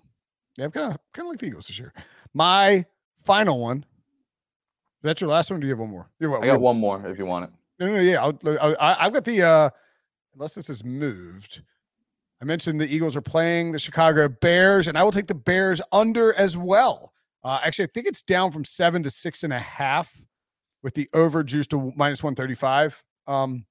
Yeah, I'm kind of kind of like the Eagles this year. My final one. Is that your last one? Do you have one more? You're I got one more if you want it. No, no, yeah. I'll, I'll, I've got the. uh Unless this is moved, I mentioned the Eagles are playing the Chicago Bears, and I will take the Bears under as well. Uh, actually, I think it's down from seven to six and a half with the over juice to minus 135. Um,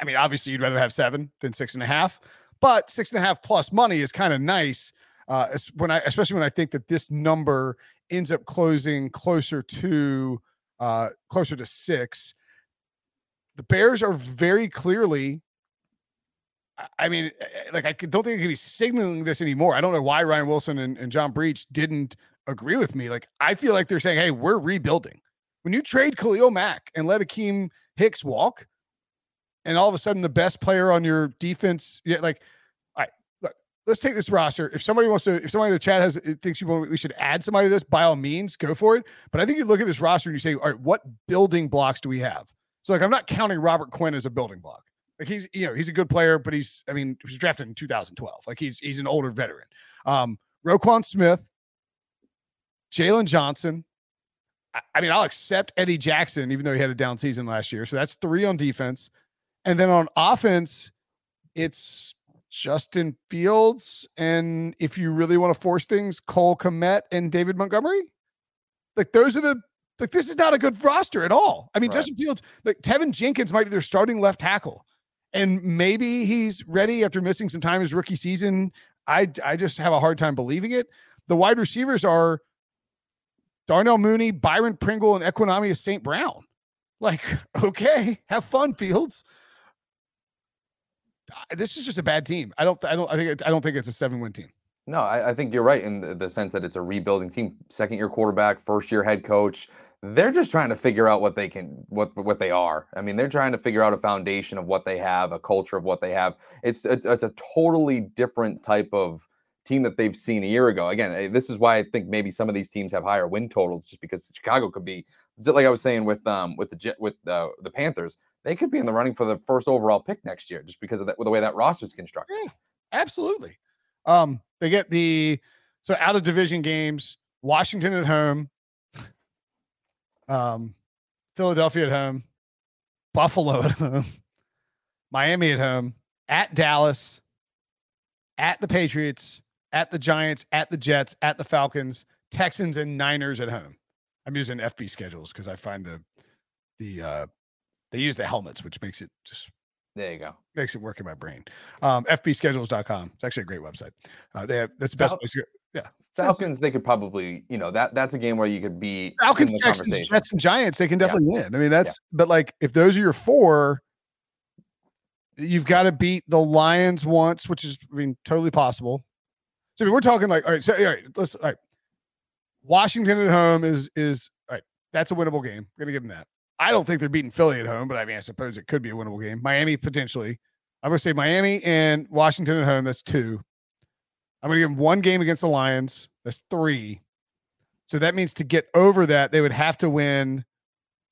I mean, obviously, you'd rather have seven than six and a half, but six and a half plus money is kind of nice. Uh, when I, especially when I think that this number ends up closing closer to uh, closer to six. The Bears are very clearly I mean, eh, eh, like I don't think I could be signaling this anymore. I don't know why Ryan Wilson and, and, John Breech didn't agree with me. Like I feel like they're saying, "Hey, we're rebuilding." When you trade Khalil Mack and let Akiem Hicks walk, and all of a sudden the best player on your defense, yeah, like, all right, look, let's take this roster. If somebody wants to, if somebody in the chat has eh, thinks you want, we should add somebody to this, by all means, go for it. But I think you look at this roster and you say, "All right, what building blocks do we have?" So like, I'm not counting Robert Quinn as a building block. Like he's you know he's a good player, but he's I mean he was drafted in 2012. Like he's he's an older veteran. Um, Roquan Smith, Jaylon Johnson. I, I mean I'll accept Eddie Jackson even though he had a down season last year. So that's three on defense, and then on offense, it's Justin Fields, and if you really want to force things, Cole Kmet and David Montgomery. Like those are the like this is not a good roster at all. I mean, right. Justin Fields, like Teven Jenkins might be their starting left tackle and maybe he's ready after missing some time his rookie season. I I just have a hard time believing it. The wide receivers are Darnell Mooney, Byron Pringle, and Equanimeous St. Brown. Like, okay, have fun, Fields. This is just a bad team. I don't. I don't. I think. I don't think it's a seven-win team. No, I, I think you're right in the, the sense that it's a rebuilding team. Second-year quarterback, first-year head coach they're just trying to figure out what they can what what they are. I mean, they're trying to figure out a foundation of what they have, a culture of what they have. It's it's, it's a totally different type of team that they've seen a year ago. Again, eh, this is why I think maybe some of these teams have higher win totals, just because Chicago could be, just like I was saying with um with the with uh, the Panthers, they could be in the running for the first overall pick next year, just because of that, the way that roster is constructed. Yeah, absolutely. Um, they get the so out of division games, Washington at home, um, Philadelphia at home, Buffalo at home, Miami at home, at Dallas, at the Patriots, at the Giants, at the Jets, at the Falcons, Texans, and Niners at home. I'm using FB schedules because I find the the uh they use the helmets, which makes it just there you go. Makes it work in my brain. Um, FBschedules.com. It's actually a great website. Uh, they have that's the best place to go. Yeah. Falcons, they could probably, you know, that that's a game where you could be Falcons, Texans, Jets, and Giants. They can definitely yeah. win. I mean, that's yeah. but like if those are your four, you've got to beat the Lions once, which is I mean totally possible. So I mean, we're talking like all right. So all right, let's all right. Washington at home is is all right. That's a winnable game. We're gonna give them that. I don't think they're beating Philly at home, but I mean, I suppose it could be a winnable game. Miami potentially. I'm gonna say Miami and Washington at home. That's two. I'm going to give them one game against the Lions. That's three. So that means to get over that, they would have to win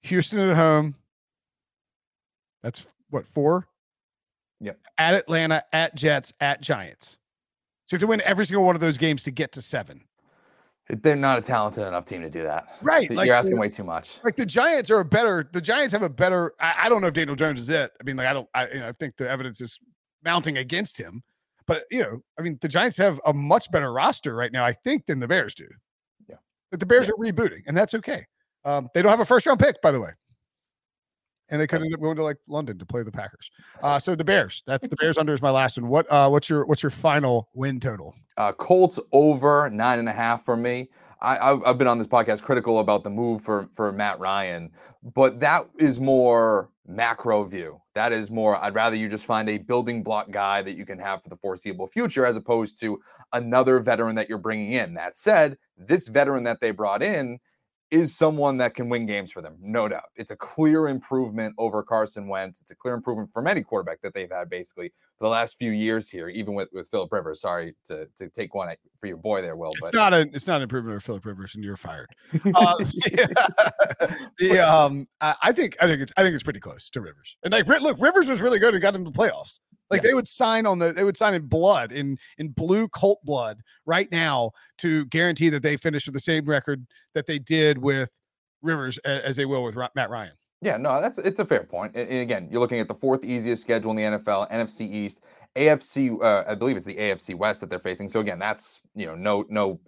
Houston at home. That's what, four? Yep. At Atlanta, at Jets, at Giants. So you have to win every single one of those games to get to seven. They're not a talented enough team to do that. Right. You're like asking way too much. Like the Giants are a better, the Giants have a better, I, I don't know if Daniel Jones is it. I mean, like, I don't, I, you know, I think the evidence is mounting against him. But you know, I mean, the Giants have a much better roster right now, I think, than the Bears do. Yeah. But the Bears yeah. are rebooting, and that's okay. Um, they don't have a first round pick, by the way. And they could end up going to like London to play the Packers. Uh, so the Bears. That's the Bears under is my last one. What uh what's your what's your final win total? Uh Colts over nine and a half for me. I, I've been on this podcast critical about the move for for Matt Ryan, but that is more macro view. That is more. I'd rather you just find a building block guy that you can have for the foreseeable future, as opposed to another veteran that you're bringing in. That said, this veteran that they brought in is someone that can win games for them, no doubt. It's a clear improvement over Carson Wentz. It's a clear improvement from any quarterback that they've had basically for the last few years here, even with, with Philip Rivers. Sorry to, to take one for your boy there, Will. It's but. not a it's not an improvement of Philip Rivers, and you're fired. uh, the um, I think I think it's I think it's pretty close to Rivers. And like look, Rivers was really good and got them to the playoffs. Like yeah. they would sign on the they would sign in blood in in blue Colt blood right now to guarantee that they finish with the same record that they did with Rivers as they will with Matt Ryan. Yeah, no, that's it's a fair point. And, again, you're looking at the fourth easiest schedule in the NFL, NFC East, AFC. Uh, I believe it's the AFC West that they're facing. So again, that's you know no no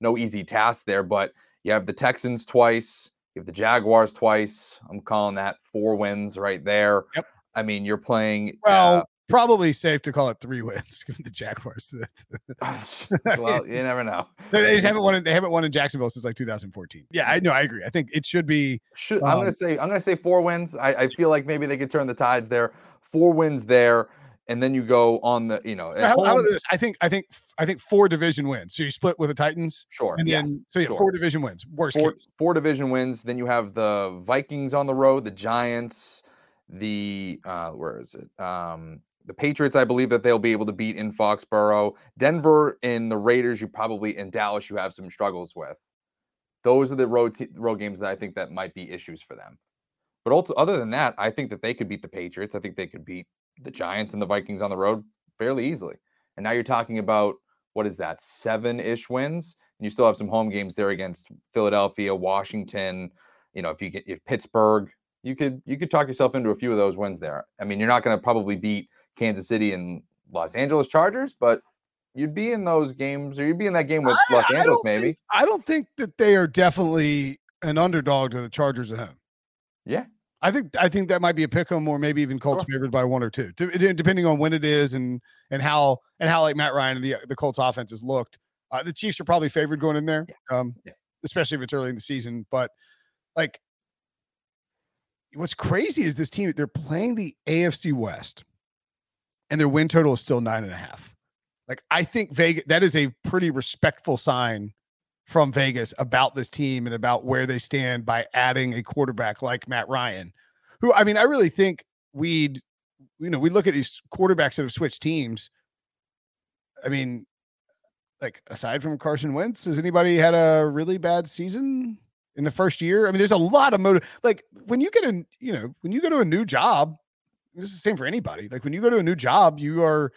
no easy task there. But you have the Texans twice, you have the Jaguars twice. I'm calling that four wins right there. Yep. I mean, you're playing. Well, uh, probably safe to call it three wins given the Jaguars. well, you never know. they haven't won. in- They haven't won in Jacksonville since like 2014. Yeah, I know. I agree. I think it should be. Should I'm Um, gonna say I'm gonna say four wins. I, I feel like maybe they could turn the tides there. Four wins there, and then you go on the you know How, how this? I think. I think. I think four division wins. So you split with the Titans, sure and yes, then so yeah, sure. four division wins. Worst four, case. four division wins. Then you have the Vikings on the road, the Giants, the uh, where is it? Um, the Patriots. I believe that they'll be able to beat in Foxborough. Denver and the Raiders. You probably in Dallas. You have some struggles with. Those are the road road games that I think that might be issues for them. But also, other than that, I think that they could beat the Patriots. I think they could beat the Giants and the Vikings on the road fairly easily. And now you're talking about what is that, seven ish wins? And you still have some home games there against Philadelphia, Washington. You know, if you get if Pittsburgh, you could you could talk yourself into a few of those wins there. I mean, you're not going to probably beat Kansas City and Los Angeles Chargers, but you'd be in those games, or you'd be in that game with I- Los Angeles, don't maybe. think- I don't think that they are definitely an underdog to the Chargers at home. Yeah. I think I think that might be a pick 'em or maybe even Colts Sure. favored by one or two, de- de- depending on when it is and and how and how like Matt Ryan and the the Colts offense has looked. Uh, the Chiefs are probably favored going in there, um, Yeah. especially if it's early in the season. But like, what's crazy is this team they're playing the AFC West, and their win total is still nine and a half. Like I think Vegas that is a pretty respectful sign from Vegas about this team and about where they stand by adding a quarterback like Matt Ryan, who I mean, I really think we'd, you know, we look at these quarterbacks that have switched teams. I mean, like aside from Carson Wentz, has anybody had a really bad season in the first year? I mean, there's a lot of motive. Like when you get a, you know, when you go to a new job, this is the same for anybody. Like when you go to a new job, you are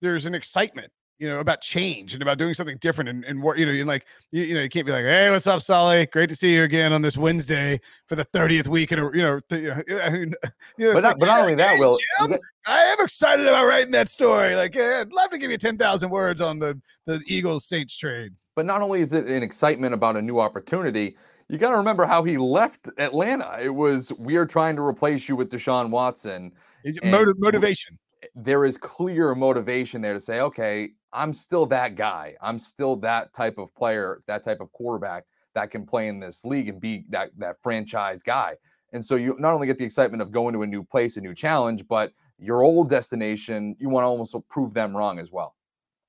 there's an excitement, you know, about change and about doing something different and, and what you know, you're like, you, you know, you can't be like, hey, what's up, Sully? Great to see you again on this Wednesday for the 30th week in a, you know, th- I mean, you know, But not, like, but not "Hey, only that, Will. Jim, I am excited about writing that story. Like, yeah, I'd love to give you 10,000 words on the, the Eagles Saints trade. But not only is it an excitement about a new opportunity, you got to remember how he left Atlanta. It was we are trying to replace you with Deshaun Watson. Is it motiv- motivation? There is clear motivation there to say, okay, I'm still that guy. I'm still that type of player, that type of quarterback that can play in this league and be that that franchise guy. And so you not only get the excitement of going to a new place, a new challenge, but your old destination, you want to almost prove them wrong as well.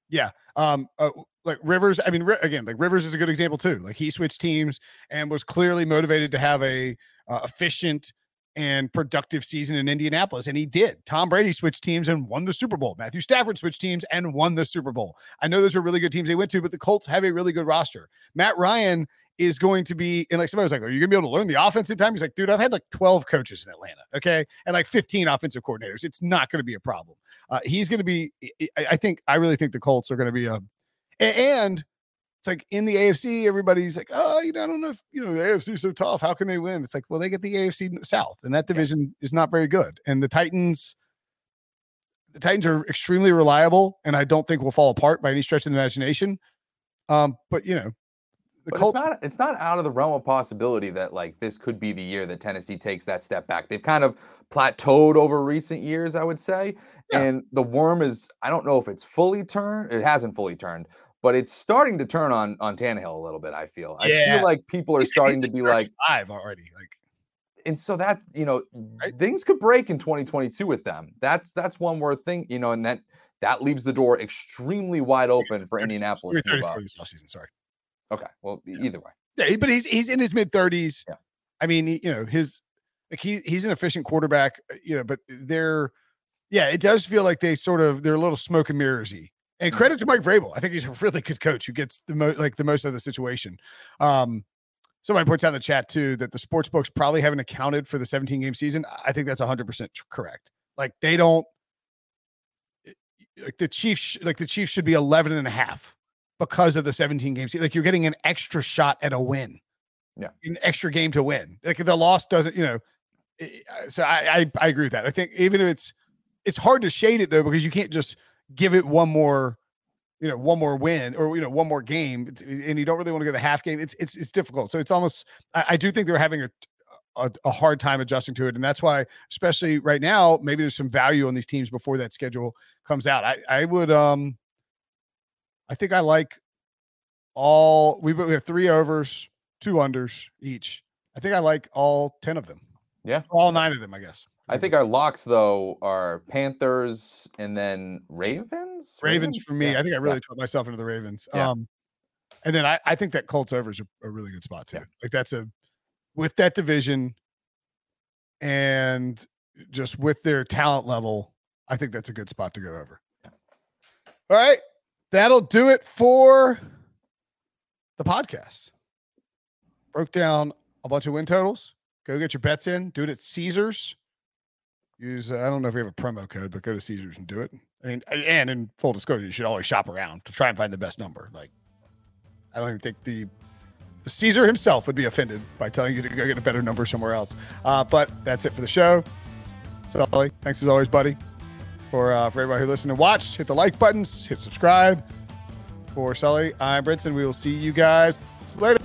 Yeah. Um, uh, like Rivers, I mean, again, like Rivers is a good example too. Like he switched teams and was clearly motivated to have a uh, efficient and productive season in Indianapolis, and he did. Tom Brady switched teams and won the Super Bowl. Matthew Stafford switched teams and won the Super Bowl. I know those are really good teams they went to, but the Colts have a really good roster. Matt Ryan is going to be, and like somebody was like, "Are you gonna be able to learn the offense in time?" He's like, "Dude, I've had like 12 coaches in Atlanta, okay, and like 15 offensive coordinators. It's not going to be a problem. Uh, he's going to be. I- think. I really think the Colts are going to be a- And it's like in the AFC, everybody's like, oh, you know, I don't know if you know the AFC is so tough. How can they win? It's like, well, they get the AFC South, and that division is not very good. And the Titans, the Titans are extremely reliable, and I don't think will fall apart by any stretch of the imagination. Um, but you know, the But Colts. it's not it's not out of the realm of possibility that like this could be the year that Tennessee takes that step back. They've kind of plateaued over recent years, I would say. Yeah. And the worm is I don't know if it's fully turned. It hasn't fully turned, but it's starting to turn on on Tannehill a little bit. I feel. I feel like people are He's- starting he's to be like, five already. Like, and so that you know Right. things could break in 2022 with them. That's that's one more thing, you know, and that that leaves the door extremely wide open for Indianapolis. to move 34 up. this offseason. Sorry. Okay, well, e- either way. Yeah, but he's he's in his mid thirties. Yeah. I mean, he, you know, his like he he's an efficient quarterback. uh, You know, but they're yeah, it does feel like they sort of they're a little smoke and mirrorsy. And Mhm. credit to Mike Vrabel. I think he's a really good coach who gets the most like the most out of the situation. Um, somebody points out in the chat too that the sports books probably haven't accounted for the 17 game season. I think that's 100 percent correct. Like they don't like the Chiefs like the Chiefs should be 11 and a half because of the 17 games. Like you're getting an extra shot at a win. Yeah. An extra game to win. Like the loss doesn't, you know. i- i- So I, I I agree with that. I think even if it's it's hard to shade it though because you can't just give it one more, you know one more win or you know one more game, and you don't really want to go the half game. It's it's it's difficult. So it's almost I, I do think they're having a, a a hard time adjusting to it, and that's why, especially right now, maybe there's some value on these teams before that schedule comes out. I I would um I think I like all we we have three overs, two unders each. I think I like all ten of them. Yeah. all nine of them, I guess. I think our locks though are Panthers and then Ravens. Ravens for me. Yeah, I think I yeah. really talked myself into the Ravens. Yeah. Um, and then I, I think that Colts over is a, a really good spot too. Yeah. Like that's a with that division and just with their talent level, I think that's a good spot to go over. All right. That'll do it for the podcast. Broke down a bunch of win totals. Go get your bets in. Do it at Caesars. Use uh, I don't know if we have a promo code, but go to Caesars and do it. I mean, and in full disclosure, you should always shop around to try and find the best number. Like, I don't even think the the Caesar himself would be offended by telling you to go get a better number somewhere else. Uh, but that's it for the show. So, thanks as always, buddy. For uh, for everybody who listened and watched, hit the like buttons, hit subscribe. For Sully, I'm Brinson. We will see you guys later.